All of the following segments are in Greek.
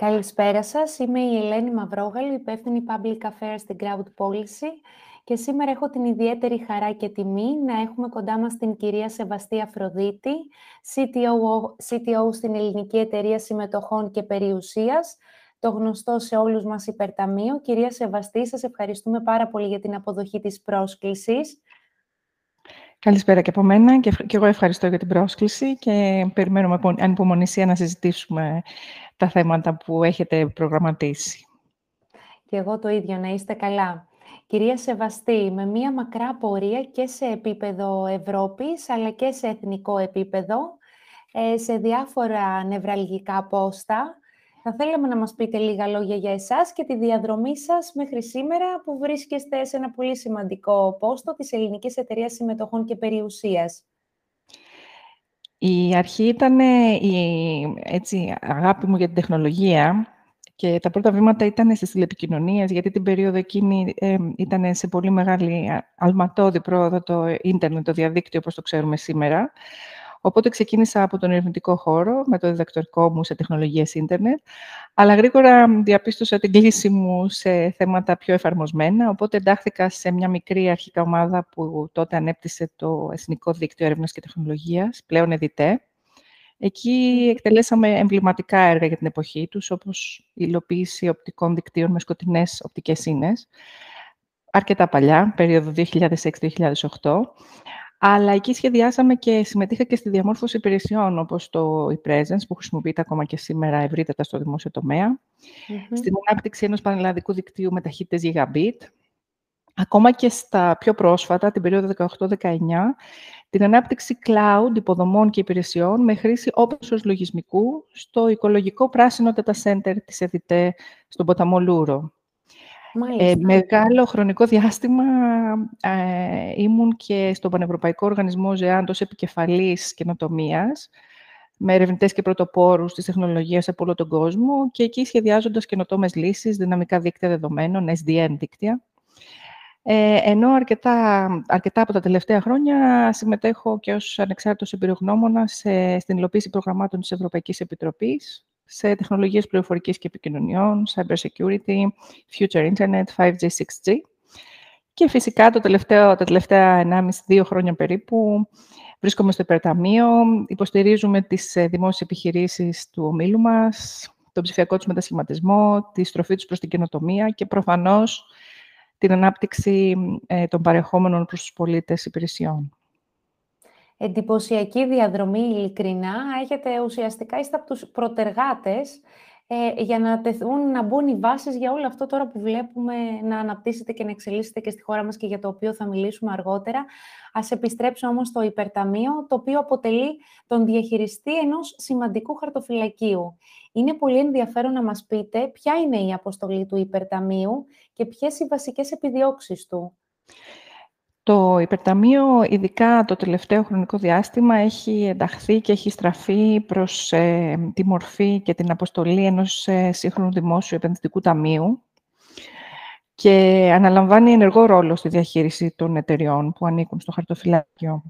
Καλησπέρα σας. Είμαι η Ελένη Μαυρόγαλου, υπεύθυνη Public Affairs στην Crowd Policy και σήμερα έχω την ιδιαίτερη χαρά και τιμή να έχουμε κοντά μας την κυρία Σεβαστή Αφροδίτη, CTO, CTO στην Ελληνική Εταιρεία Συμμετοχών και Περιουσίας, το γνωστό σε όλους μας υπερταμείο. Κυρία Σεβαστή, σας ευχαριστούμε πάρα πολύ για την αποδοχή της πρόσκλησης. Καλησπέρα και από μένα και, εγώ ευχαριστώ για την πρόσκληση και περιμένουμε ανυπομονησία να συζητήσουμε τα θέματα που έχετε προγραμματίσει. Και εγώ το ίδιο, να είστε καλά. Κυρία Σεβαστή, με μία μακρά πορεία και σε επίπεδο Ευρώπης, αλλά και σε εθνικό επίπεδο, ε, σε διάφορα νευραλγικά πόστα, θα θέλαμε να μας πείτε λίγα λόγια για εσάς και τη διαδρομή σας μέχρι σήμερα που βρίσκεστε σε ένα πολύ σημαντικό πόστο της Ελληνικής Εταιρείας Συμμετοχών και Περιουσίας. Η αρχή ήταν η έτσι, αγάπη μου για την τεχνολογία και τα πρώτα βήματα ήταν στις τηλεπικοινωνίες, γιατί την περίοδο εκείνη ε, ήταν σε πολύ μεγάλη αλματώδη πρόοδο το ίντερνετ, το διαδίκτυο, όπως το ξέρουμε σήμερα. Οπότε ξεκίνησα από τον ερευνητικό χώρο, με το διδακτορικό μου σε τεχνολογίες ίντερνετ, αλλά γρήγορα διαπίστωσα την κλίση μου σε θέματα πιο εφαρμοσμένα, οπότε εντάχθηκα σε μια μικρή αρχικά ομάδα που τότε ανέπτυσε το Εθνικό Δίκτυο Έρευνας και Τεχνολογίας, πλέον ΕΔΙΤΕ. Εκεί εκτελέσαμε εμβληματικά έργα για την εποχή τους, όπως η υλοποίηση οπτικών δικτύων με σκοτεινές οπτικές ίνες, αρκετά παλιά, περίοδο 2006-2008, αλλά εκεί σχεδιάσαμε και συμμετείχα και στη διαμόρφωση υπηρεσιών, όπως το e-presence, που χρησιμοποιείται ακόμα και σήμερα ευρύτερα στο δημόσιο τομέα, στην ανάπτυξη ενός πανελλαδικού δικτύου με ταχύτητες gigabit, ακόμα και στα πιο πρόσφατα, την περίοδο 18-19, την ανάπτυξη cloud υποδομών και υπηρεσιών με χρήση open source λογισμικού στο οικολογικό πράσινο data center της ΕΔΥΤΕ στον ποταμό Λούρο. Ε, μεγάλο χρονικό διάστημα ε, ήμουν και στον Πανευρωπαϊκό Οργανισμό ΖΕΑΝ ως επικεφαλής καινοτομίας, με ερευνητές και πρωτοπόρους της τεχνολογίας από όλο τον κόσμο και εκεί σχεδιάζοντας καινοτόμες λύσεις, δυναμικά δίκτυα δεδομένων, SDN δίκτυα. Ε, ενώ αρκετά, αρκετά από τα τελευταία χρόνια συμμετέχω και ως ανεξάρτητος εμπειρογνώμονα στην υλοποίηση προγραμμάτων της Ευρωπαϊκής Επιτροπής, σε τεχνολογίες πληροφορικής και επικοινωνιών, cyber security, future internet, 5G, 6G. Και φυσικά το τελευταίο, τα τελευταία 1,5-2 χρόνια περίπου βρίσκομαι στο υπερταμείο, υποστηρίζουμε τις ε, δημόσιες επιχειρήσεις του ομίλου μας, τον ψηφιακό τους μετασχηματισμό, τη στροφή τους προς την καινοτομία και προφανώς την ανάπτυξη ε, των παρεχόμενων προς τους πολίτες υπηρεσιών εντυπωσιακή διαδρομή, ειλικρινά. Έχετε ουσιαστικά, είστε από τους προτεργάτες ε, για να, τεθούν, να μπουν οι βάσεις για όλο αυτό τώρα που βλέπουμε να αναπτύσσεται και να εξελίσσεται και στη χώρα μας και για το οποίο θα μιλήσουμε αργότερα. Ας επιστρέψω όμως στο υπερταμείο, το οποίο αποτελεί τον διαχειριστή ενός σημαντικού χαρτοφυλακίου. Είναι πολύ ενδιαφέρον να μας πείτε ποια είναι η αποστολή του υπερταμείου και ποιες οι βασικές επιδιώξεις του. Το υπερταμείο, ειδικά το τελευταίο χρονικό διάστημα, έχει ενταχθεί και έχει στραφεί προς ε, τη μορφή και την αποστολή ενός ε, σύγχρονου δημόσιου επενδυτικού ταμείου και αναλαμβάνει ενεργό ρόλο στη διαχείριση των εταιριών που ανήκουν στο χαρτοφυλάκιο.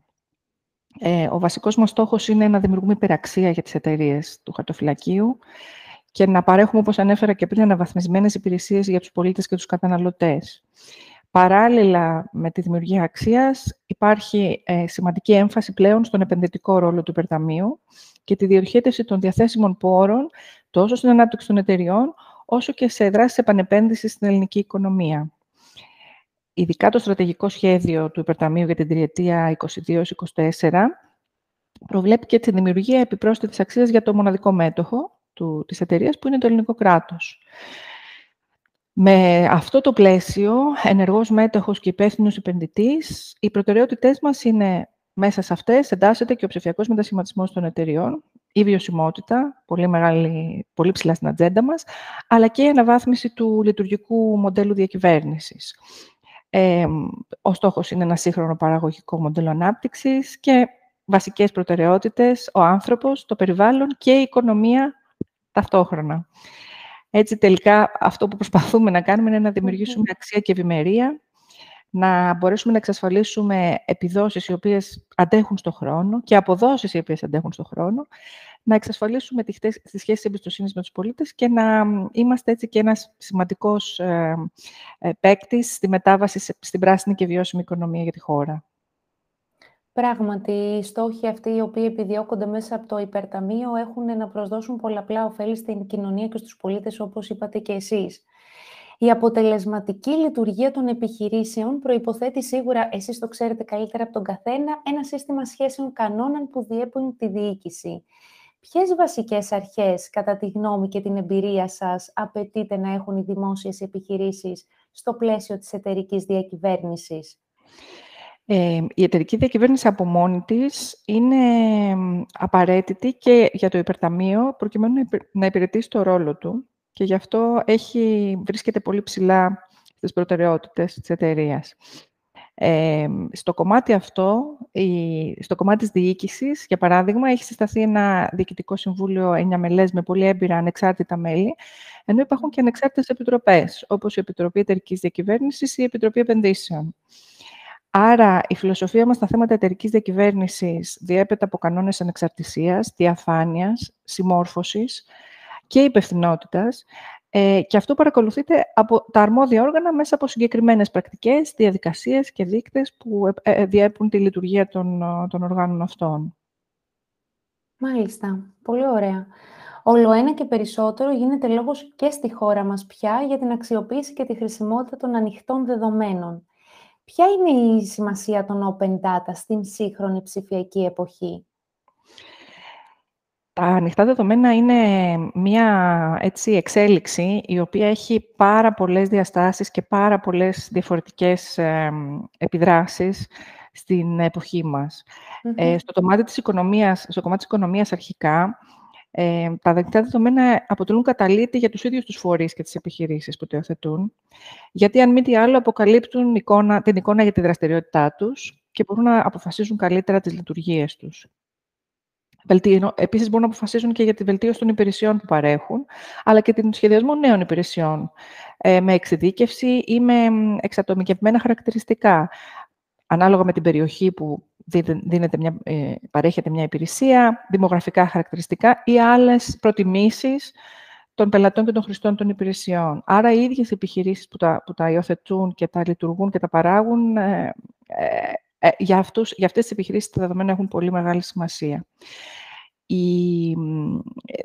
Ε, ο βασικός μας στόχος είναι να δημιουργούμε υπεραξία για τις εταιρείες του χαρτοφυλακίου και να παρέχουμε, όπως ανέφερα και πριν, αναβαθμισμένες υπηρεσίες για τους πολίτες και τους καταναλωτές. Παράλληλα με τη δημιουργία αξίας, υπάρχει ε, σημαντική έμφαση πλέον στον επενδυτικό ρόλο του υπερταμείου και τη διοχέτευση των διαθέσιμων πόρων τόσο στην ανάπτυξη των εταιριών, όσο και σε δράσεις επανεπένδυσης στην ελληνική οικονομία. Ειδικά το στρατηγικό σχέδιο του υπερταμείου για την τριετία 22-24 προβλέπει και τη δημιουργία επιπρόσθετης αξίας για το μοναδικό μέτοχο του, της εταιρείας, που είναι το ελληνικό κράτος. Με αυτό το πλαίσιο, ενεργός μέτοχος και υπεύθυνος επενδυτής, οι προτεραιότητές μας είναι μέσα σε αυτές, εντάσσεται και ο ψηφιακός μετασχηματισμός των εταιριών, η βιωσιμότητα, πολύ, μεγάλη, πολύ ψηλά στην ατζέντα μας, αλλά και η αναβάθμιση του λειτουργικού μοντέλου διακυβέρνησης. Ε, ο στόχος είναι ένα σύγχρονο παραγωγικό μοντέλο ανάπτυξης και βασικές προτεραιότητες, ο άνθρωπος, το περιβάλλον και η οικονομία ταυτόχρονα. Έτσι, τελικά, αυτό που προσπαθούμε να κάνουμε είναι να δημιουργήσουμε αξία και ευημερία, να μπορέσουμε να εξασφαλίσουμε επιδόσεις οι οποίες αντέχουν στον χρόνο και αποδόσεις οι οποίες αντέχουν στον χρόνο, να εξασφαλίσουμε τις σχέσεις εμπιστοσύνης με τους πολίτες και να είμαστε έτσι και ένας σημαντικός ε, ε, παίκτης στη μετάβαση στην πράσινη και βιώσιμη οικονομία για τη χώρα. Πράγματι, οι στόχοι αυτοί οι οποίοι επιδιώκονται μέσα από το υπερταμείο έχουν να προσδώσουν πολλαπλά ωφέλη στην κοινωνία και στους πολίτες, όπως είπατε και εσείς. Η αποτελεσματική λειτουργία των επιχειρήσεων προϋποθέτει σίγουρα, εσείς το ξέρετε καλύτερα από τον καθένα, ένα σύστημα σχέσεων κανόνων που διέπουν τη διοίκηση. Ποιες βασικές αρχές, κατά τη γνώμη και την εμπειρία σας, απαιτείται να έχουν οι δημόσιες επιχειρήσεις στο πλαίσιο της εταιρικής διακυβέρνησης; Ε, η εταιρική διακυβέρνηση από μόνη της είναι απαραίτητη και για το υπερταμείο προκειμένου να υπηρετήσει το ρόλο του και γι' αυτό έχει, βρίσκεται πολύ ψηλά στις προτεραιότητες της εταιρείας. Ε, στο κομμάτι αυτό, η, στο κομμάτι της διοίκησης, για παράδειγμα, έχει συσταθεί ένα διοικητικό συμβούλιο εννιά μελές με πολύ έμπειρα ανεξάρτητα μέλη, ενώ υπάρχουν και ανεξάρτητες επιτροπές, όπως η Επιτροπή Εταιρικής Διακυβέρνησης ή η Επιτροπή Επενδύσεων. Άρα, η φιλοσοφία μας στα θέματα εταιρικής διακυβέρνησης διέπεται από κανόνες ανεξαρτησίας, διαφάνειας, συμμόρφωσης και υπευθυνότητας. Ε, και αυτό παρακολουθείται από τα αρμόδια όργανα μέσα από συγκεκριμένες πρακτικές, διαδικασίες και δείκτες που ε, ε, διέπουν τη λειτουργία των, των οργάνων αυτών. Μάλιστα. Πολύ ωραία. Όλο ένα και περισσότερο γίνεται λόγος και στη χώρα μας πια για την αξιοποίηση και τη χρησιμότητα των ανοιχτών δεδομένων. Ποια είναι η σημασία των open data στην σύγχρονη ψηφιακή εποχή; Τα ανοιχτά δεδομένα είναι μια έτσι, εξέλιξη η οποία έχει πάρα πολλές διαστάσεις και πάρα πολλές διαφορετικές ε, επιδράσεις στην εποχή μας. Ε, στο, κομμάτι της οικονομίας, στο κομμάτι της οικονομίας αρχικά, ε, τα ανοιχτά δεδομένα αποτελούν καταλήτη για τους ίδιους τους φορείς και τις επιχειρήσεις που το υιοθετούν, γιατί αν μη τι άλλο αποκαλύπτουν εικόνα, την εικόνα για τη δραστηριότητά τους και μπορούν να αποφασίζουν καλύτερα τις λειτουργίες τους. Επίσης, μπορούν να αποφασίσουν και για τη βελτίωση των υπηρεσιών που παρέχουν, αλλά και την σχεδιασμό νέων υπηρεσιών, ε, με εξειδίκευση ή με εξατομικευμένα χαρακτηριστικά, ανάλογα με την περιοχή που δίνεται μια, ε, παρέχεται μια υπηρεσία, δημογραφικά χαρακτηριστικά ή άλλες προτιμήσεις των πελατών και των χρηστών των υπηρεσιών. Άρα, οι ίδιες επιχειρήσεις που τα, που τα υιοθετούν και τα λειτουργούν και τα παράγουν, ε, ε, για, αυτούς, για αυτές τις επιχειρήσεις τα δεδομένα έχουν πολύ μεγάλη σημασία. Η...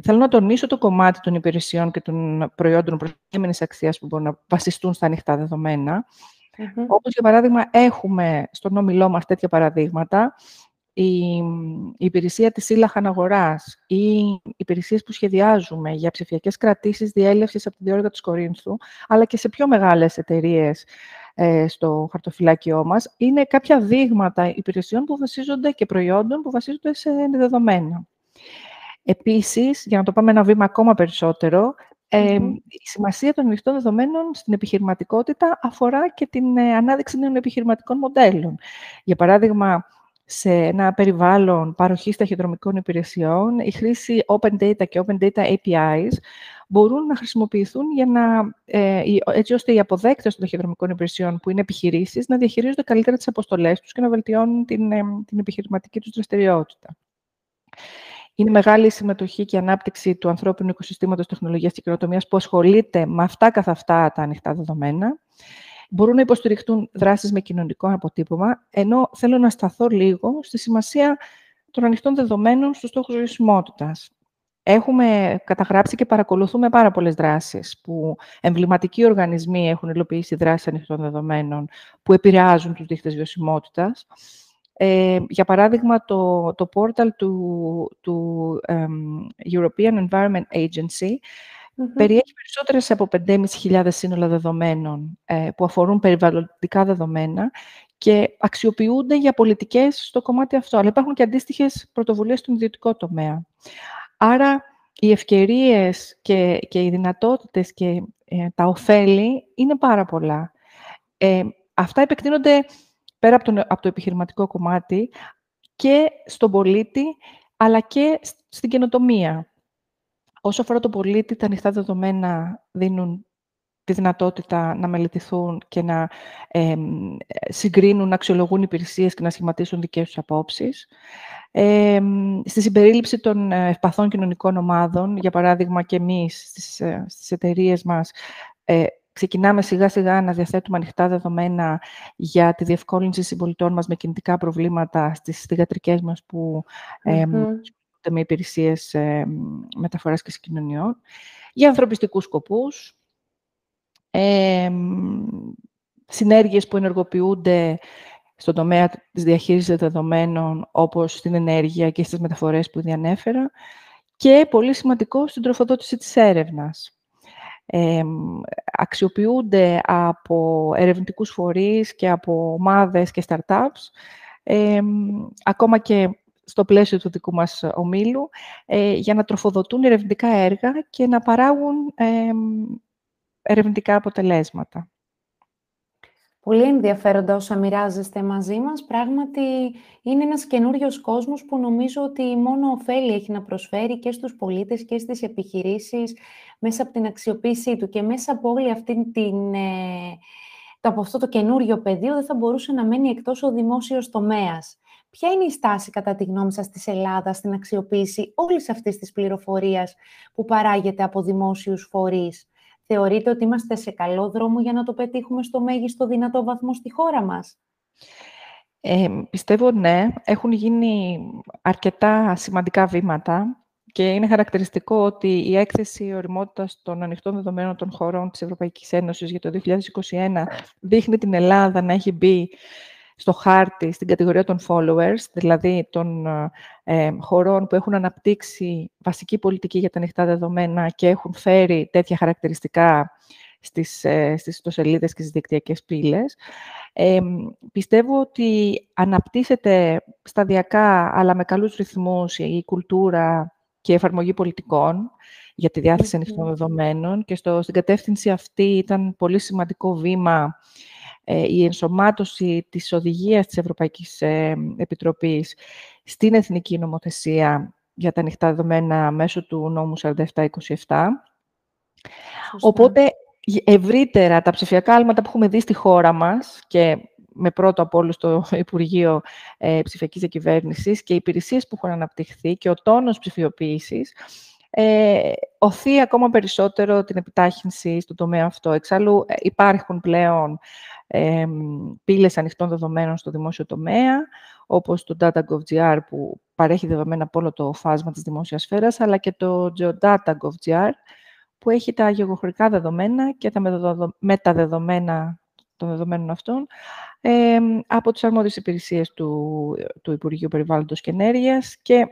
Θέλω να τονίσω το κομμάτι των υπηρεσιών και των προϊόντων προσθέμενης αξίας που μπορούν να βασιστούν στα ανοιχτά δεδομένα. Mm-hmm. Όπως, για παράδειγμα, έχουμε στον όμιλό μας τέτοια παραδείγματα, η, η υπηρεσία της σύλλαχαν αγοράς ή οι υπηρεσίες που σχεδιάζουμε για ψηφιακές κρατήσεις διέλευσης από τη διόρυγα της Κορίνθου, αλλά και σε πιο μεγάλες εταιρείες ε, στο χαρτοφυλάκιό μας, είναι κάποια δείγματα υπηρεσιών που βασίζονται και προϊόντων που βασίζονται σε δεδομένα. Επίσης, για να το πάμε ένα βήμα ακόμα περισσότερο, ε, η σημασία των ανοιχτών δεδομένων στην επιχειρηματικότητα αφορά και την ε, ανάδειξη νέων επιχειρηματικών μοντέλων. Για παράδειγμα, σε ένα περιβάλλον παροχής ταχυδρομικών υπηρεσιών, η χρήση Open Data και Open Data APIs μπορούν να χρησιμοποιηθούν για να, ε, έτσι ώστε οι αποδέκτες των ταχυδρομικών υπηρεσιών, που είναι επιχειρήσεις, να διαχειρίζονται καλύτερα τις αποστολές τους και να βελτιώνουν την, ε, την επιχειρηματική τους δραστηριότητα. Είναι μεγάλη η συμμετοχή και η ανάπτυξη του ανθρώπινου οικοσυστήματος τεχνολογίας και καινοτομίας που ασχολείται με αυτά καθ' αυτά τα ανοιχτά δεδομένα. Μπορούν να υποστηριχτούν δράσεις με κοινωνικό αποτύπωμα, ενώ θέλω να σταθώ λίγο στη σημασία των ανοιχτών δεδομένων στους στόχους βιωσιμότητας. Έχουμε καταγράψει και παρακολουθούμε πάρα πολλές δράσεις που εμβληματικοί οργανισμοί έχουν υλοποιήσει δράσεις ανοιχτών δεδομένων που επηρεάζουν τους δείχτες βιωσιμότητας. Ε, για παράδειγμα, το, το portal του, του European Environment Agency περιέχει περισσότερες από 5.500 σύνολα δεδομένων ε, που αφορούν περιβαλλοντικά δεδομένα και αξιοποιούνται για πολιτικές στο κομμάτι αυτό. Αλλά υπάρχουν και αντίστοιχες πρωτοβουλίες στον ιδιωτικό τομέα. Άρα, οι ευκαιρίες και, και οι δυνατότητες και ε, τα ωφέλη είναι πάρα πολλά. Ε, αυτά επεκτείνονται πέρα από, από το επιχειρηματικό κομμάτι και στον πολίτη, αλλά και στην καινοτομία. Όσο αφορά τον πολίτη, τα ανοιχτά δεδομένα δίνουν τη δυνατότητα να μελετηθούν και να ε, συγκρίνουν, να αξιολογούν υπηρεσίες και να σχηματίσουν δικές τους απόψεις. Ε, στη συμπερίληψη των ευπαθών κοινωνικών ομάδων, για παράδειγμα και εμείς στις, στις εταιρείες μας, ε, ξεκινάμε σιγά-σιγά να διαθέτουμε ανοιχτά δεδομένα για τη διευκόλυνση συμπολιτών μας με κινητικά προβλήματα στις θηγατρικές μας που ε, με υπηρεσίες ε, μεταφοράς και συγκοινωνιών, για ανθρωπιστικούς σκοπούς, ε, συνέργειες που ενεργοποιούνται στον τομέα της διαχείρισης δεδομένων, όπως στην ενέργεια και στις μεταφορές που διανέφερα, και πολύ σημαντικό στην τροφοδότηση της έρευνας αξιοποιούνται από ερευνητικούς φορείς και από ομάδες και startups, ακόμα και στο πλαίσιο του δικού μας ομίλου, ε, για να τροφοδοτούν ερευνητικά έργα και να παράγουν ερευνητικά αποτελέσματα. Πολύ ενδιαφέροντα όσα μοιράζεστε μαζί μας. Πράγματι, είναι ένας καινούριος κόσμος που νομίζω ότι μόνο ωφέλη έχει να προσφέρει και στους πολίτες και στις επιχειρήσεις μέσα από την αξιοποίησή του και μέσα από όλη αυτή την... Ε, το, από αυτό το καινούριο πεδίο δεν θα μπορούσε να μένει εκτός ο δημόσιος τομέας. Ποια είναι η στάση, κατά τη γνώμη σας, της Ελλάδας στην αξιοποίηση όλης αυτής της πληροφορίας που παράγεται από δημόσιους φορείς; Θεωρείτε ότι είμαστε σε καλό δρόμο για να το πετύχουμε στο μέγιστο δυνατό βαθμό στη χώρα μας; Ε, πιστεύω ναι. Έχουν γίνει αρκετά σημαντικά βήματα και είναι χαρακτηριστικό ότι η έκθεση οριμότητας των ανοιχτών δεδομένων των χωρών της Ευρωπαϊκής Ένωσης για το 2021 δείχνει την Ελλάδα να έχει μπει στο χάρτη, στην κατηγορία των followers, δηλαδή των ε, χωρών που έχουν αναπτύξει βασική πολιτική για τα ανοιχτά δεδομένα και έχουν φέρει τέτοια χαρακτηριστικά στις, ε, στις ιστοσελίδες και στις δικτυακές πύλες. Ε, πιστεύω ότι αναπτύσσεται σταδιακά, αλλά με καλούς ρυθμούς, η κουλτούρα και η εφαρμογή πολιτικών για τη διάθεση ανοιχτών δεδομένων και στο, στην κατεύθυνση αυτή ήταν πολύ σημαντικό βήμα ε, η ενσωμάτωση της οδηγίας της Ευρωπαϊκής ε, Επιτροπής στην Εθνική Νομοθεσία για τα ανοιχτά δεδομένα μέσω του νόμου 4727. Οπότε, ευρύτερα, τα ψηφιακά άλματα που έχουμε δει στη χώρα μας και με πρώτο από όλους το Υπουργείο ε, Ψηφιακής Διακυβέρνησης και οι υπηρεσίες που έχουν αναπτυχθεί και ο τόνος ψηφιοποίησης, ε, οθεί ακόμα περισσότερο την επιτάχυνση στο τομέα αυτό. Εξάλλου, υπάρχουν πλέον ε, πύλες ανοιχτών δεδομένων στο δημόσιο τομέα, όπως το Data.gov.gr που παρέχει δεδομένα από όλο το φάσμα της δημόσιας σφαίρας, αλλά και το Geodata.gov.gr που έχει τα γεωγραφικά δεδομένα και τα μεταδεδομένα των δεδομένων αυτών ε, από τις αρμόδιες υπηρεσίες του, του Υπουργείου Περιβάλλοντος και Ενέργειας και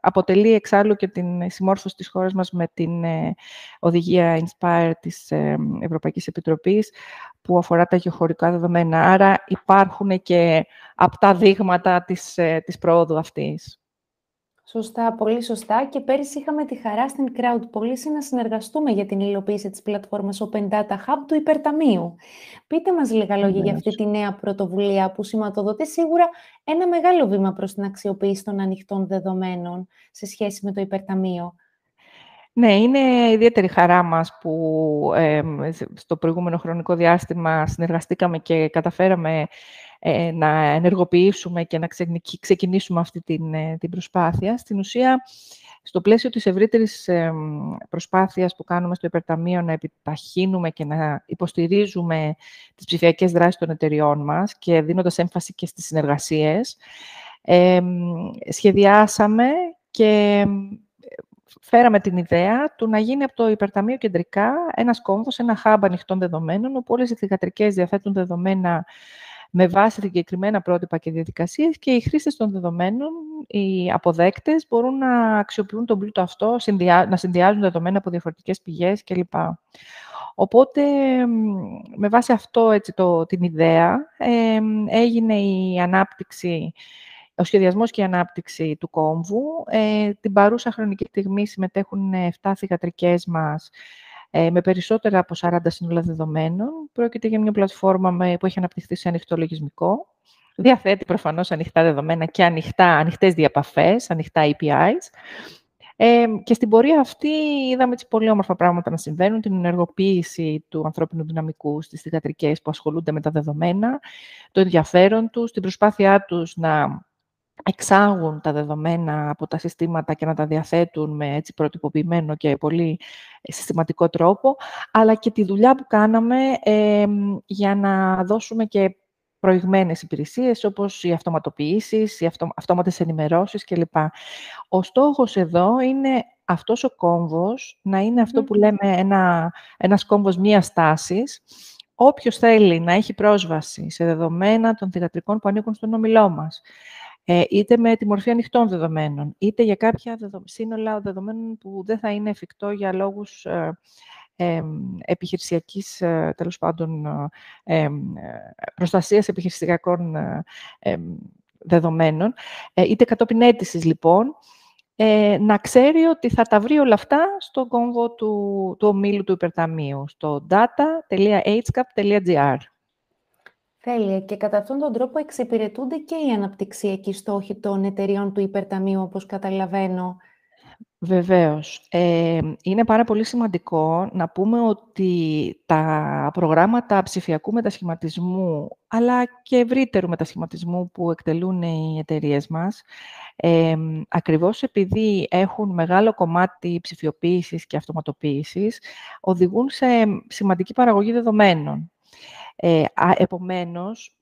αποτελεί εξάλλου και την συμμόρφωση της χώρας μας με την ε, οδηγία Inspire της ε, Ευρωπαϊκής Επιτροπής που αφορά τα γεωχωρικά δεδομένα. Άρα υπάρχουν και απτά δείγματα της, ε, της πρόοδου αυτής. Σωστά, πολύ σωστά. Και πέρυσι είχαμε τη χαρά στην Crowdpolicy να συνεργαστούμε για την υλοποίηση της πλατφόρμας Open Data Hub του Υπερταμείου. Πείτε μας λίγα λόγια για αυτή τη νέα πρωτοβουλία που σηματοδοτεί σίγουρα ένα μεγάλο βήμα προς την αξιοποίηση των ανοιχτών δεδομένων σε σχέση με το Υπερταμείο. Ναι, είναι ιδιαίτερη χαρά μας που ε, στο προηγούμενο χρονικό διάστημα συνεργαστήκαμε και καταφέραμε ε, να ενεργοποιήσουμε και να ξεκινήσουμε αυτή την, ε, την προσπάθεια. Στην ουσία, στο πλαίσιο της ευρύτερης προσπάθειας που κάνουμε στο Υπερταμείο να επιταχύνουμε και να υποστηρίζουμε τις ψηφιακές δράσεις των εταιριών μας και δίνοντας έμφαση και στις συνεργασίες, σχεδιάσαμε και φέραμε την ιδέα του να γίνει από το Υπερταμείο κεντρικά ένας κόμβος, ένα hub ανοιχτών δεδομένων, όπου όλες οι θηγατρικές διαθέτουν δεδομένα με βάση συγκεκριμένα πρότυπα και διαδικασίες και οι χρήστες των δεδομένων, οι αποδέκτες, μπορούν να αξιοποιούν τον πλούτο αυτό, να συνδυάζουν δεδομένα από διαφορετικές πηγές κλπ. Οπότε, με βάση αυτό έτσι, το, την ιδέα, ε, έγινε η ανάπτυξη, ο σχεδιασμός και η ανάπτυξη του κόμβου. Ε, την παρούσα χρονική στιγμή συμμετέχουν 7 θηγατρικές μας ε, με περισσότερα από 40 σύνολα δεδομένων. Πρόκειται για μια πλατφόρμα με, που έχει αναπτυχθεί σε ανοιχτό λογισμικό. Διαθέτει προφανώς ανοιχτά δεδομένα και ανοιχτά, ανοιχτές διαπαφές, ανοιχτά APIs. Ε, και στην πορεία αυτή είδαμε τις πολύ όμορφα πράγματα να συμβαίνουν, την ενεργοποίηση του ανθρώπινου δυναμικού στις θηγατρικές που ασχολούνται με τα δεδομένα, το ενδιαφέρον τους, την προσπάθειά τους να εξάγουν τα δεδομένα από τα συστήματα και να τα διαθέτουν με έτσι προτυπωποιημένο και πολύ συστηματικό τρόπο, αλλά και τη δουλειά που κάναμε για να δώσουμε και προηγμένες υπηρεσίες, όπως οι αυτοματοποιήσεις, οι αυτο, αυτόματες ενημερώσεις κλπ. Ο στόχος εδώ είναι αυτός ο κόμβος να είναι αυτό που λέμε ένα, ένας κόμβος μίας τάσης, όποιος θέλει να έχει πρόσβαση σε δεδομένα των θηγατρικών που ανήκουν στον ομιλό μας, ε, είτε με τη μορφή ανοιχτών δεδομένων, είτε για κάποια σύνολα δεδομένων που δεν θα είναι εφικτό για λόγους ε, ε, επιχειρησιακής, ε, τέλος πάντων, ε, προστασίας επιχειρησιακών δεδομένων, είτε κατόπιν αίτησης, λοιπόν, να ξέρει ότι θα τα βρει όλα αυτά στον κόμβο του, του ομίλου του υπερταμείου, στο data.hcap.gr. Τέλεια. Και κατά αυτόν τον τρόπο εξυπηρετούνται και οι αναπτυξιακοί στόχοι των εταιριών του υπερταμείου, όπως καταλαβαίνω. Βεβαίως. Ε, είναι πάρα πολύ σημαντικό να πούμε ότι τα προγράμματα ψηφιακού μετασχηματισμού, αλλά και ευρύτερου μετασχηματισμού που εκτελούν οι εταιρείες μας, ε, ακριβώς επειδή έχουν μεγάλο κομμάτι ψηφιοποίησης και αυτοματοποίησης, οδηγούν σε σημαντική παραγωγή δεδομένων. Ε, επομένως,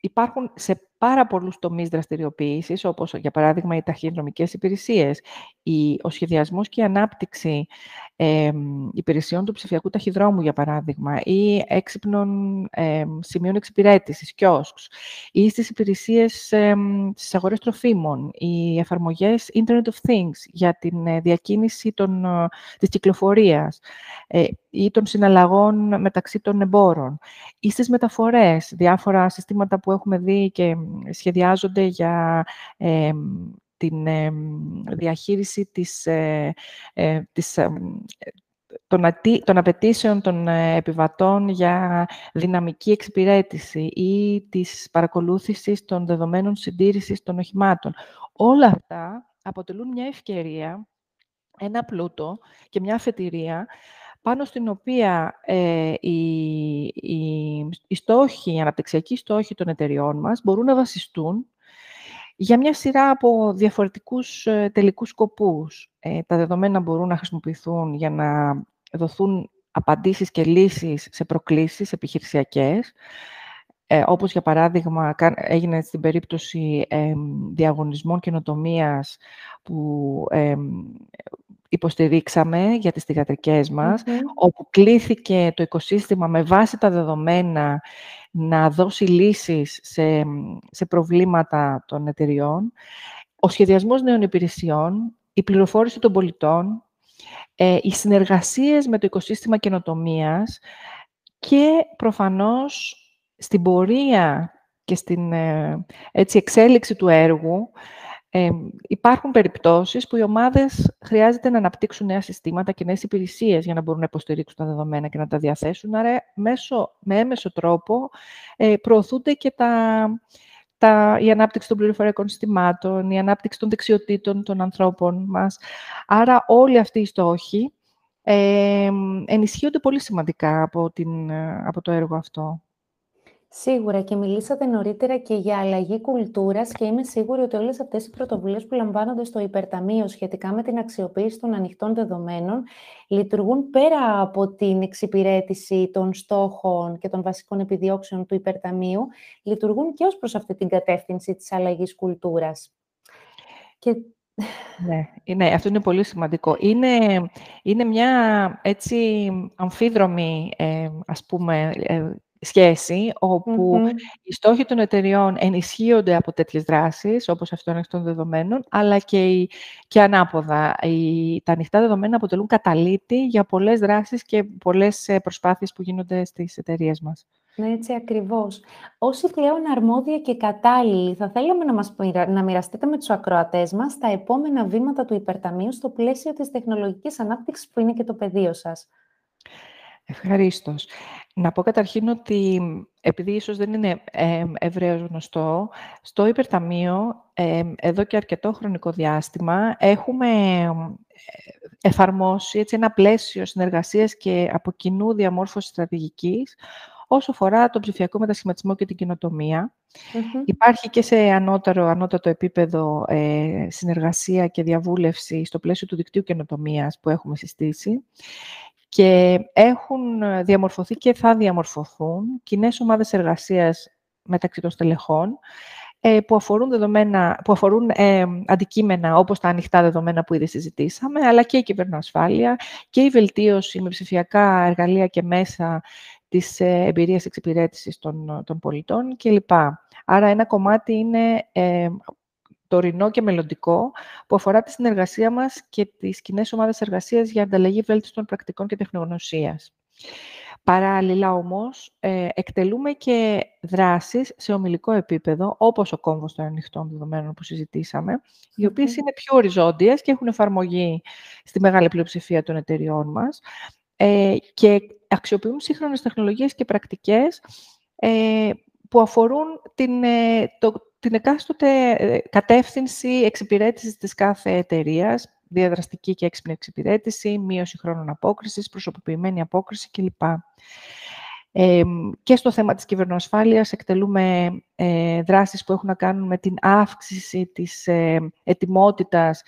υπάρχουν σε πάρα πολλούς τομείς δραστηριοποίησης, όπως για παράδειγμα οι ταχυδρομικές υπηρεσίες, η, ο σχεδιασμός και η ανάπτυξη ε, υπηρεσιών του ψηφιακού ταχυδρόμου, για παράδειγμα, ή έξυπνων ε, σημείων εξυπηρέτησης, kiosks, ή στις υπηρεσίες ε, στις αγορές τροφίμων, οι εφαρμογές Internet of Things για την ε, διακίνηση των, ε, της κυκλοφορίας ε, ή των συναλλαγών μεταξύ των εμπόρων, ή στις μεταφορές, διάφορα συστήματα που έχουμε δει και σχεδιάζονται για την διαχείριση της, ε, ε, της των, απαιτήσεων των ε, επιβατών για δυναμική εξυπηρέτηση ή της παρακολούθησης των δεδομένων συντήρησης των οχημάτων. Όλα αυτά αποτελούν μια ευκαιρία, ένα πλούτο και μια αφετηρία πάνω στην οποία ε, οι, οι, οι στόχοι, οι αναπτυξιακοί στόχοι των εταιριών μας μπορούν να βασιστούν για μια σειρά από διαφορετικούς ε, τελικούς σκοπούς. Ε, τα δεδομένα μπορούν να χρησιμοποιηθούν για να δοθούν απαντήσεις και λύσεις σε προκλήσεις επιχειρησιακές, ε, όπως για παράδειγμα έγινε στην περίπτωση ε, διαγωνισμών καινοτομίας που υποστηρίξαμε για τις θηγατρικές μας, όπου κλήθηκε το οικοσύστημα με βάση τα δεδομένα να δώσει λύσεις σε, σε προβλήματα των εταιριών, ο σχεδιασμός νέων υπηρεσιών, η πληροφόρηση των πολιτών, ε, οι συνεργασίες με το οικοσύστημα καινοτομίας και προφανώς στην πορεία και στην ε, έτσι, εξέλιξη του έργου ε, υπάρχουν περιπτώσεις που οι ομάδες χρειάζεται να αναπτύξουν νέα συστήματα και νέες υπηρεσίες για να μπορούν να υποστηρίξουν τα δεδομένα και να τα διαθέσουν. Άρα, μέσω, με έμεσο τρόπο, ε, προωθούνται και τα, τα, η ανάπτυξη των πληροφοριακών συστημάτων, η ανάπτυξη των δεξιοτήτων των ανθρώπων μας. Άρα, όλοι αυτοί οι στόχοι ε, ενισχύονται πολύ σημαντικά από, την, από το έργο αυτό. Σίγουρα και μιλήσατε νωρίτερα και για αλλαγή κουλτούρας και είμαι σίγουρη ότι όλες αυτές οι πρωτοβουλίες που λαμβάνονται στο υπερταμείο σχετικά με την αξιοποίηση των ανοιχτών δεδομένων λειτουργούν πέρα από την εξυπηρέτηση των στόχων και των βασικών επιδιώξεων του υπερταμείου, λειτουργούν και ως προς αυτή την κατεύθυνση της αλλαγής κουλτούρας. Και... Ναι, ναι, αυτό είναι πολύ σημαντικό. Είναι, είναι μια έτσι αμφίδρομη, ε, ας πούμε, ε, σχέση, οι στόχοι των εταιριών ενισχύονται από τέτοιες δράσεις, όπως αυτό των δεδομένων, αλλά και, και ανάποδα. Οι, τα ανοιχτά δεδομένα αποτελούν καταλήτη για πολλές δράσεις και πολλές ε, προσπάθειες που γίνονται στις εταιρείες μας. Ναι, έτσι ακριβώς. Όσοι πλέον αρμόδια και κατάλληλοι, θα θέλαμε να, μας, να μοιραστείτε με τους ακροατές μας τα επόμενα βήματα του Υπερταμείου στο πλαίσιο της τεχνολογικής ανάπτυξης που είναι και το πεδίο σας. Ευχαριστώ. Να πω καταρχήν ότι, επειδή ίσως δεν είναι ε, ευρέως γνωστό, στο Υπερταμείο, εδώ και αρκετό χρονικό διάστημα, έχουμε εφαρμόσει έτσι, ένα πλαίσιο συνεργασίας και από κοινού διαμόρφωσης στρατηγικής, όσο αφορά τον ψηφιακό μετασχηματισμό και την κοινοτομία. Υπάρχει και σε ανώτερο, ανώτατο επίπεδο ε, συνεργασία και διαβούλευση στο πλαίσιο του δικτύου καινοτομίας που έχουμε συστήσει και έχουν διαμορφωθεί και θα διαμορφωθούν κοινές ομάδες εργασίας μεταξύ των στελεχών, ε, που αφορούν, δεδομένα, που αφορούν ε, αντικείμενα όπως τα ανοιχτά δεδομένα που ήδη συζητήσαμε, αλλά και η κυβερνοασφάλεια και η βελτίωση με ψηφιακά εργαλεία και μέσα της ε, εμπειρίας εξυπηρέτησης των, των πολιτών κλπ. Άρα ένα κομμάτι είναι ε, τωρινό και μελλοντικό που αφορά τη συνεργασία μας και τις κοινέ ομάδες εργασίας για ανταλλαγή βέλτιστων πρακτικών και τεχνογνωσίας. Παράλληλα όμως, ε, εκτελούμε και δράσεις σε ομιλικό επίπεδο, όπως ο κόμβος των ανοιχτών δεδομένων που συζητήσαμε, οι οποίες είναι πιο οριζόντιες και έχουν εφαρμογή στη μεγάλη πλειοψηφία των εταιριών μας ε, και αξιοποιούν σύγχρονες τεχνολογίες και πρακτικές ε, που αφορούν την, ε, το, την εκάστοτε ε, κατεύθυνση εξυπηρέτησης της κάθε εταιρείας, διαδραστική και έξυπνη εξυπηρέτηση, μείωση χρόνων απόκρισης, προσωποποιημένη απόκριση κλπ. Ε, και στο θέμα της κυβερνοασφάλειας εκτελούμε ε, δράσεις που έχουν να κάνουν με την αύξηση της ε, ετοιμότητας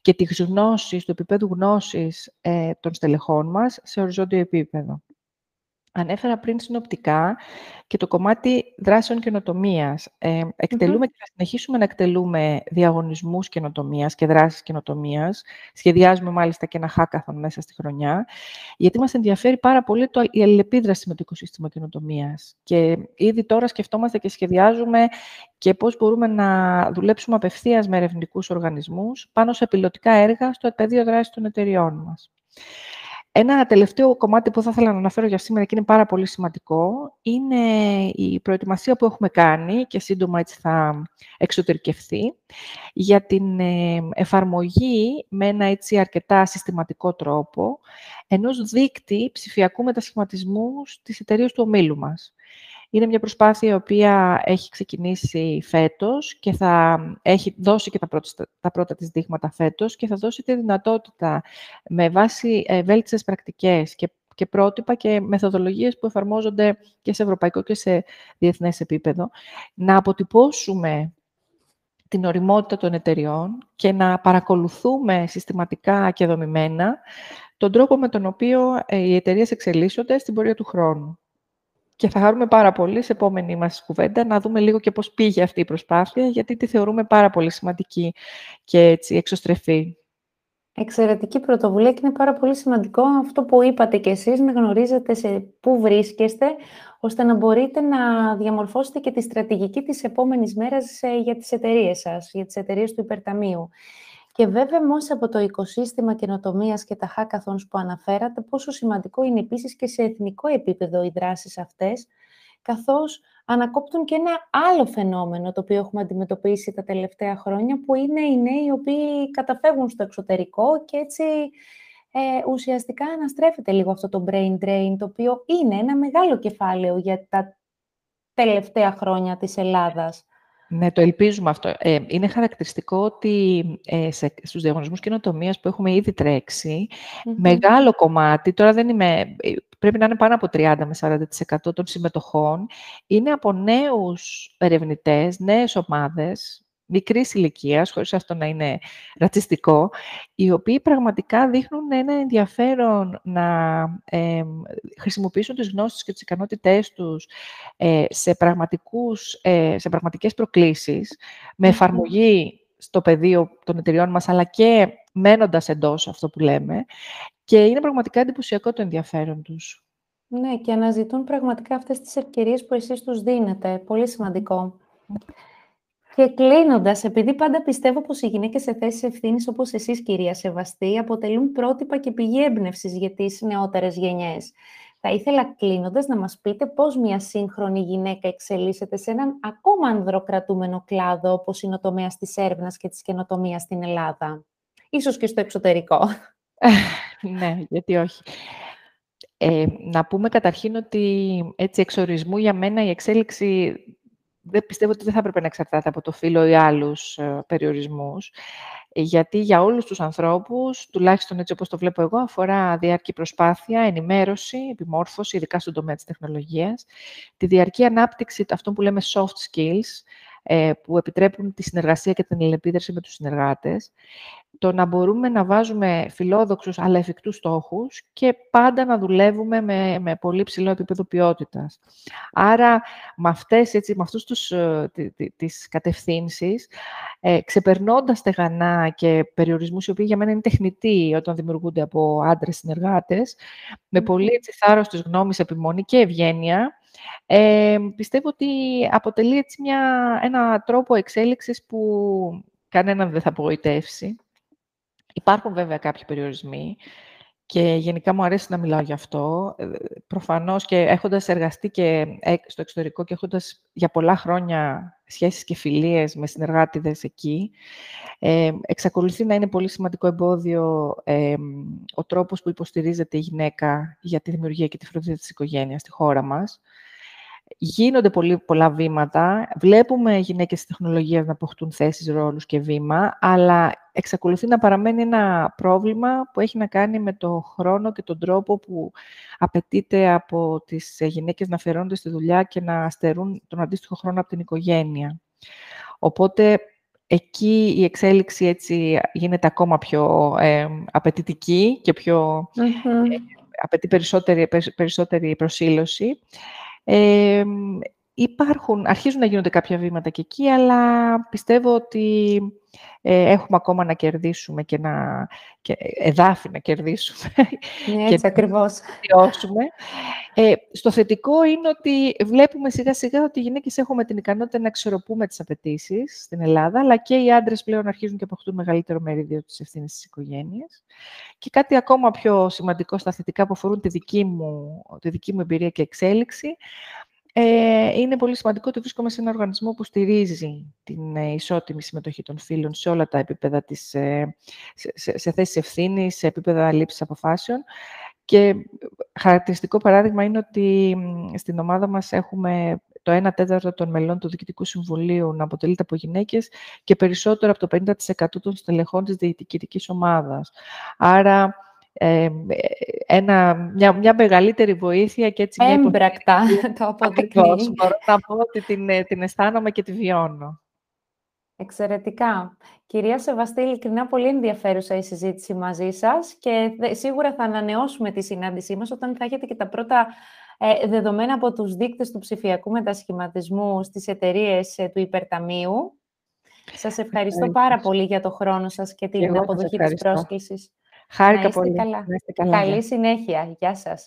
και της γνώσης, του επίπεδου γνώσης ε, των στελεχών μας σε οριζόντιο επίπεδο. Ανέφερα πριν συνοπτικά και το κομμάτι δράσεων καινοτομίας. Ε, εκτελουμε και θα συνεχίσουμε να εκτελούμε διαγωνισμούς καινοτομίας και δράσεις καινοτομίας. Σχεδιάζουμε μάλιστα και ένα χάκαθον μέσα στη χρονιά, γιατί μας ενδιαφέρει πάρα πολύ το, η αλληλεπίδραση με το οικοσύστημα καινοτομίας. Και ήδη τώρα σκεφτόμαστε και σχεδιάζουμε και πώς μπορούμε να δουλέψουμε απευθείας με ερευνητικούς οργανισμούς πάνω σε πιλωτικά έργα στο πεδίο δράσης των εταιριών μας. Ένα τελευταίο κομμάτι που θα ήθελα να αναφέρω για σήμερα και είναι πάρα πολύ σημαντικό είναι η προετοιμασία που έχουμε κάνει και σύντομα έτσι θα εξωτερικευθεί για την ε, εφαρμογή με ένα έτσι αρκετά συστηματικό τρόπο ενός δίκτυ ψηφιακού μετασχηματισμού στις εταιρείες του ομίλου μας. Είναι μια προσπάθεια η οποία έχει ξεκινήσει φέτος και θα έχει δώσει και τα πρώτα, τα πρώτα της δείγματα φέτος και θα δώσει τη δυνατότητα με βάση ε, βέλτιστες πρακτικές και και πρότυπα και μεθοδολογίες που εφαρμόζονται και σε ευρωπαϊκό και σε διεθνές επίπεδο, να αποτυπώσουμε την οριμότητα των εταιριών και να παρακολουθούμε συστηματικά και δομημένα τον τρόπο με τον οποίο ε, οι εταιρείες εξελίσσονται στην πορεία του χρόνου. Και θα χαρούμε πάρα πολύ σε επόμενη μας κουβέντα να δούμε λίγο και πώς πήγε αυτή η προσπάθεια, γιατί τη θεωρούμε πάρα πολύ σημαντική και έτσι εξωστρεφή. Εξαιρετική πρωτοβουλία και είναι πάρα πολύ σημαντικό αυτό που είπατε και εσείς, να γνωρίζετε σε πού βρίσκεστε, ώστε να μπορείτε να διαμορφώσετε και τη στρατηγική της επόμενης μέρας ε, για τις εταιρείες σας, για τις εταιρείες του υπερταμείου. Και βέβαια, μόνο από το οικοσύστημα καινοτομίας και τα hackathons που αναφέρατε, πόσο σημαντικό είναι επίσης και σε εθνικό επίπεδο οι δράσεις αυτές, καθώς ανακόπτουν και ένα άλλο φαινόμενο το οποίο έχουμε αντιμετωπίσει τα τελευταία χρόνια, που είναι οι νέοι οι οποίοι καταφεύγουν στο εξωτερικό και έτσι ε, ουσιαστικά αναστρέφεται λίγο αυτό το brain drain, το οποίο είναι ένα μεγάλο κεφάλαιο για τα τελευταία χρόνια της Ελλάδας. Ναι, το ελπίζουμε αυτό. Ε, είναι χαρακτηριστικό ότι ε, σε, στους διαγωνισμούς καινοτομίας που έχουμε ήδη μεγάλο κομμάτι, τώρα δεν είμαι, ε, πρέπει να είναι πάνω από 30 με 40% των συμμετοχών, είναι από νέους ερευνητές, νέες ομάδες, μικρής ηλικίας, χωρίς αυτό να είναι ρατσιστικό, οι οποίοι πραγματικά δείχνουν ένα ενδιαφέρον να ε, χρησιμοποιήσουν τις γνώσεις και τις ικανότητές τους ε, σε, πραγματικούς, ε, σε πραγματικές προκλήσεις, με εφαρμογή στο πεδίο των εταιριών μας, αλλά και μένοντας εντός αυτό που λέμε. Και είναι πραγματικά εντυπωσιακό το ενδιαφέρον τους. Ναι, και αναζητούν πραγματικά αυτές τις ευκαιρίες που εσείς τους δίνετε. Πολύ σημαντικό. Και κλείνοντας, επειδή πάντα πιστεύω πως οι γυναίκες σε θέσεις ευθύνης όπως εσείς, κυρία Σεβαστή, αποτελούν πρότυπα και πηγή έμπνευσης για τις νεότερες γενιές. Θα ήθελα κλείνοντας να μας πείτε πώς μια σύγχρονη γυναίκα εξελίσσεται σε έναν ακόμα ανδροκρατούμενο κλάδο, όπως είναι ο τομέας της έρευνας και της καινοτομίας στην Ελλάδα. Ίσως και στο εξωτερικό. ναι, γιατί όχι. Ε, να πούμε καταρχήν ότι έτσι εξορισμού για μένα η εξέλιξη δεν πιστεύω ότι δεν θα έπρεπε να εξαρτάται από το φύλλο ή άλλους ε, περιορισμούς, γιατί για όλους τους ανθρώπους, τουλάχιστον έτσι όπως το βλέπω εγώ, αφορά διάρκεια προσπάθεια, ενημέρωση, επιμόρφωση, ειδικά στον τομέα της τεχνολογίας, τη διαρκή ανάπτυξη αυτών που λέμε soft skills, ε, που επιτρέπουν τη συνεργασία και την αλληλεπίδραση με τους συνεργάτες, το να μπορούμε να βάζουμε φιλόδοξους αλλά εφικτούς στόχους και πάντα να δουλεύουμε με, με πολύ ψηλό επίπεδο ποιότητας. Άρα, με, αυτές, έτσι, με αυτούς τους, ε, τις κατευθύνσεις, ε, ξεπερνώντας στεγανά και περιορισμούς, οι οποίοι για μένα είναι τεχνητοί όταν δημιουργούνται από άντρες συνεργάτες, με πολύ έτσι, θάρρος της γνώμης, επιμονή και ευγένεια, ε, πιστεύω ότι αποτελεί έτσι μια, ένα τρόπο εξέλιξης που κανέναν δεν θα απογοητεύσει. Υπάρχουν βέβαια κάποιοι περιορισμοί και γενικά μου αρέσει να μιλάω γι' αυτό. Ε, προφανώς και έχοντας εργαστεί και στο εξωτερικό και έχοντας για πολλά χρόνια σχέσεις και φιλίες με συνεργάτηδες εκεί, ε, εξακολουθεί να είναι πολύ σημαντικό εμπόδιο ε, ο τρόπος που υποστηρίζεται η γυναίκα για τη δημιουργία και τη φροντίδα της οικογένειας στη χώρα μας. Γίνονται πολύ, πολλά βήματα. Βλέπουμε γυναίκες της τεχνολογίας να αποκτούν θέσεις, ρόλους και βήμα, αλλά εξακολουθεί να παραμένει ένα πρόβλημα που έχει να κάνει με το χρόνο και τον τρόπο που απαιτείται από τις γυναίκες να φερόνται στη δουλειά και να στερούν τον αντίστοιχο χρόνο από την οικογένεια. Οπότε, εκεί η εξέλιξη έτσι γίνεται ακόμα πιο ε, απαιτητική και πιο... Ε, απαιτεί περισσότερη, περισσότερη προσήλωση. Ε, υπάρχουν, αρχίζουν να γίνονται κάποια βήματα και εκεί, αλλά πιστεύω ότι ε, έχουμε ακόμα να κερδίσουμε και να και εδάφη να κερδίσουμε. Ναι, έτσι και ακριβώς. Να ε, στο θετικό είναι ότι βλέπουμε σιγά-σιγά ότι οι γυναίκες έχουμε την ικανότητα να εξορροπούμε τις απαιτήσεις στην Ελλάδα, αλλά και οι άντρες πλέον αρχίζουν και αποκτούν μεγαλύτερο μερίδιο της ευθύνης της οικογένειας. Και κάτι ακόμα πιο σημαντικό στα θετικά που αφορούν τη δική μου, τη δική μου εμπειρία και εξέλιξη, ε, είναι πολύ σημαντικό ότι βρίσκομαι σε ένα οργανισμό που στηρίζει την ε, ισότιμη συμμετοχή των φίλων σε όλα τα επίπεδα της, ε, σε, σε, σε θέσεις ευθύνης, σε επίπεδα λήψης αποφάσεων. Και χαρακτηριστικό παράδειγμα είναι ότι στην ομάδα μας έχουμε το 1 τέταρτο των μελών του Διοικητικού Συμβουλίου να αποτελείται από γυναίκες και περισσότερο από το 50% των στελεχών της διοικητικής ομάδας. Άρα, ε, ένα, μια, μια μεγαλύτερη βοήθεια και έτσι... Έμπρακτα το αποδεικνύει. μπορώ να πω ότι την, ε, την αισθάνομαι και τη βιώνω. Εξαιρετικά. Κυρία Σεβαστή, ειλικρινά πολύ ενδιαφέρουσα η συζήτηση μαζί σας και σίγουρα θα ανανεώσουμε τη συνάντησή μας όταν θα έχετε και τα πρώτα ε, δεδομένα από τους δείκτες του ψηφιακού μετασχηματισμού στις εταιρείες ε, του Υπερταμείου. Σας ευχαριστώ πάρα πολύ για το χρόνο σας και την αποδοχή της πρόσκλησης. Χάρηκα πολύ. Καλά. Καλή συνέχεια. Γεια σας.